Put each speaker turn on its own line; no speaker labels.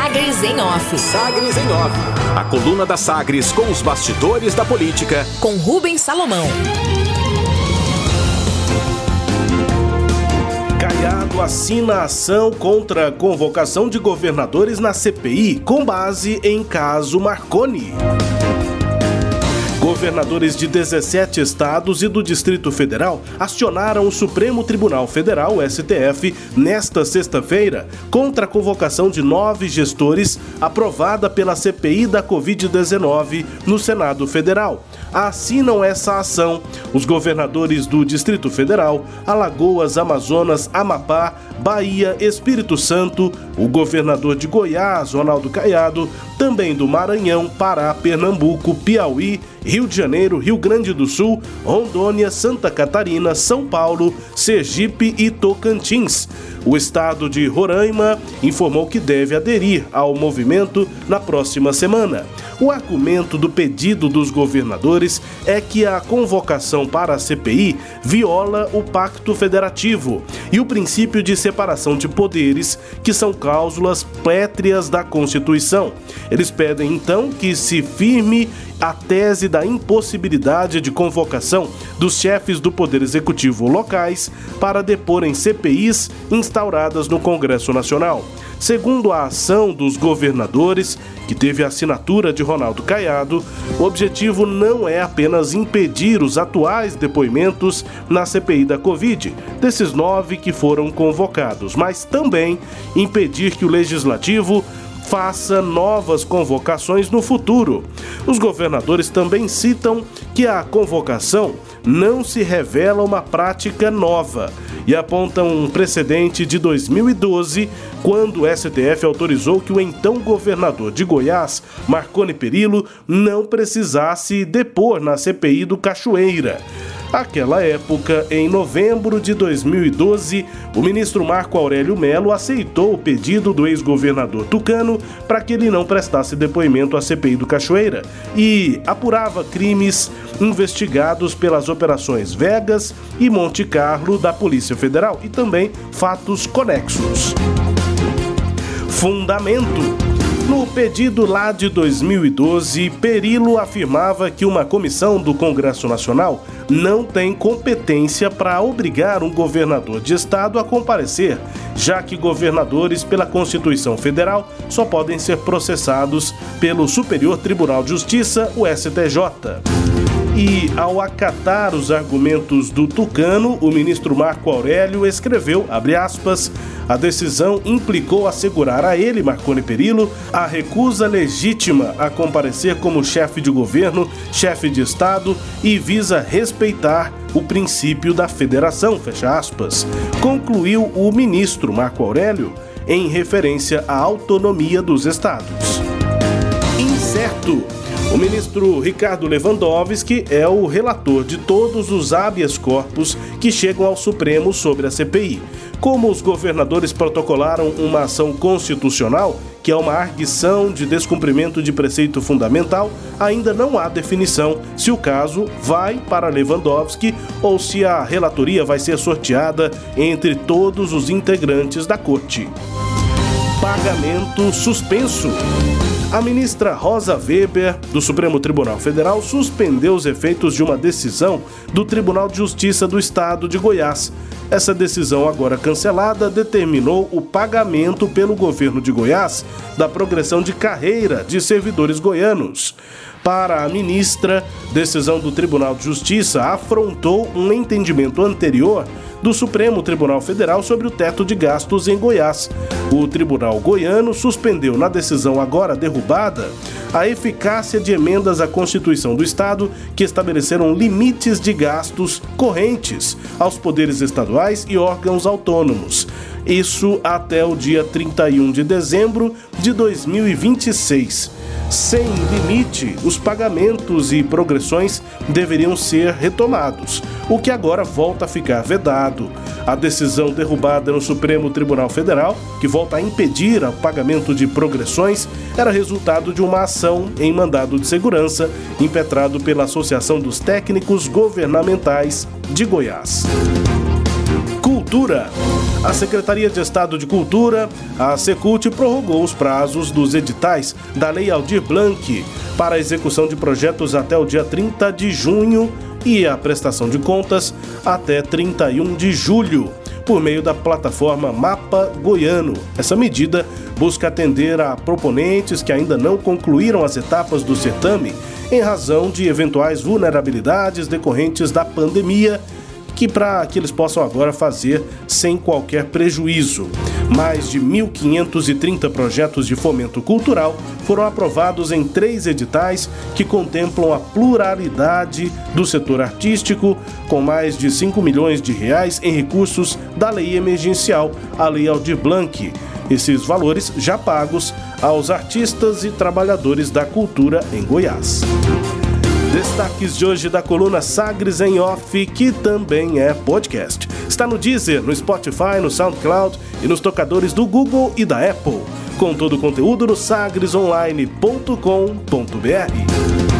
Sagres em Off.
Sagres em Off. A coluna da Sagres com os bastidores da política.
Com Rubens Salomão.
Caiado assina ação contra a convocação de governadores na CPI com base em caso Marconi. Governadores de 17 estados e do Distrito Federal acionaram o Supremo Tribunal Federal, STF, nesta sexta-feira, contra a convocação de nove gestores aprovada pela CPI da Covid-19 no Senado Federal. Assinam essa ação os governadores do Distrito Federal, Alagoas, Amazonas, Amapá, Bahia, Espírito Santo, o governador de Goiás, Ronaldo Caiado, também do Maranhão, Pará, Pernambuco, Piauí, Rio de Janeiro, Rio Grande do Sul, Rondônia, Santa Catarina, São Paulo, Sergipe e Tocantins. O estado de Roraima informou que deve aderir ao movimento na próxima semana. O argumento do pedido dos governadores é que a convocação para a CPI viola o Pacto Federativo e o princípio de separação de poderes, que são cláusulas pétreas da Constituição. Eles pedem então que se firme a tese da impossibilidade de convocação dos chefes do Poder Executivo locais para depor em CPIs instauradas no Congresso Nacional. Segundo a ação dos governadores, que teve a assinatura de Ronaldo Caiado, o objetivo não é apenas impedir os atuais depoimentos na CPI da Covid, desses nove que foram convocados, mas também impedir que o legislativo faça novas convocações no futuro. Os governadores também citam que a convocação não se revela uma prática nova e apontam um precedente de 2012, quando o STF autorizou que o então governador de Goiás, Marconi Perillo, não precisasse depor na CPI do Cachoeira. Aquela época, em novembro de 2012, o ministro Marco Aurélio Melo aceitou o pedido do ex-governador tucano para que ele não prestasse depoimento à CPI do Cachoeira e apurava crimes investigados pelas operações Vegas e Monte Carlo da Polícia Federal e também fatos conexos. Fundamento no pedido lá de 2012, Perilo afirmava que uma comissão do Congresso Nacional não tem competência para obrigar um governador de estado a comparecer, já que governadores, pela Constituição Federal, só podem ser processados pelo Superior Tribunal de Justiça, o STJ. E, ao acatar os argumentos do Tucano, o ministro Marco Aurélio escreveu, aspas, a decisão implicou assegurar a ele, Marconi Perillo, a recusa legítima a comparecer como chefe de governo, chefe de Estado e visa respeitar o princípio da federação, fecha aspas. Concluiu o ministro Marco Aurélio em referência à autonomia dos estados. Incerto o ministro Ricardo Lewandowski é o relator de todos os habeas corpus que chegam ao Supremo sobre a CPI. Como os governadores protocolaram uma ação constitucional, que é uma arguição de descumprimento de preceito fundamental, ainda não há definição se o caso vai para Lewandowski ou se a relatoria vai ser sorteada entre todos os integrantes da corte. Pagamento suspenso. A ministra Rosa Weber, do Supremo Tribunal Federal, suspendeu os efeitos de uma decisão do Tribunal de Justiça do Estado de Goiás. Essa decisão, agora cancelada, determinou o pagamento pelo governo de Goiás da progressão de carreira de servidores goianos. Para a ministra, decisão do Tribunal de Justiça afrontou um entendimento anterior do Supremo Tribunal Federal sobre o teto de gastos em Goiás. O Tribunal Goiano suspendeu na decisão agora derrubada a eficácia de emendas à Constituição do Estado que estabeleceram limites de gastos correntes aos poderes estaduais e órgãos autônomos. Isso até o dia 31 de dezembro de 2026. Sem limite, os pagamentos e progressões deveriam ser retomados, o que agora volta a ficar vedado. A decisão derrubada no Supremo Tribunal Federal, que volta a impedir o pagamento de progressões, era resultado de uma ação em mandado de segurança impetrado pela Associação dos Técnicos Governamentais de Goiás Cultura. A Secretaria de Estado de Cultura, a Secult, prorrogou os prazos dos editais da Lei Aldir Blanc para a execução de projetos até o dia 30 de junho e a prestação de contas até 31 de julho por meio da plataforma Mapa Goiano. Essa medida busca atender a proponentes que ainda não concluíram as etapas do certame em razão de eventuais vulnerabilidades decorrentes da pandemia que para que eles possam agora fazer sem qualquer prejuízo. Mais de 1.530 projetos de fomento cultural foram aprovados em três editais que contemplam a pluralidade do setor artístico, com mais de 5 milhões de reais em recursos da lei emergencial, a Lei Aldir Blanc. Esses valores já pagos aos artistas e trabalhadores da cultura em Goiás. Destaques de hoje da coluna Sagres em Off, que também é podcast. Está no Deezer, no Spotify, no SoundCloud e nos tocadores do Google e da Apple. Com todo o conteúdo no sagresonline.com.br.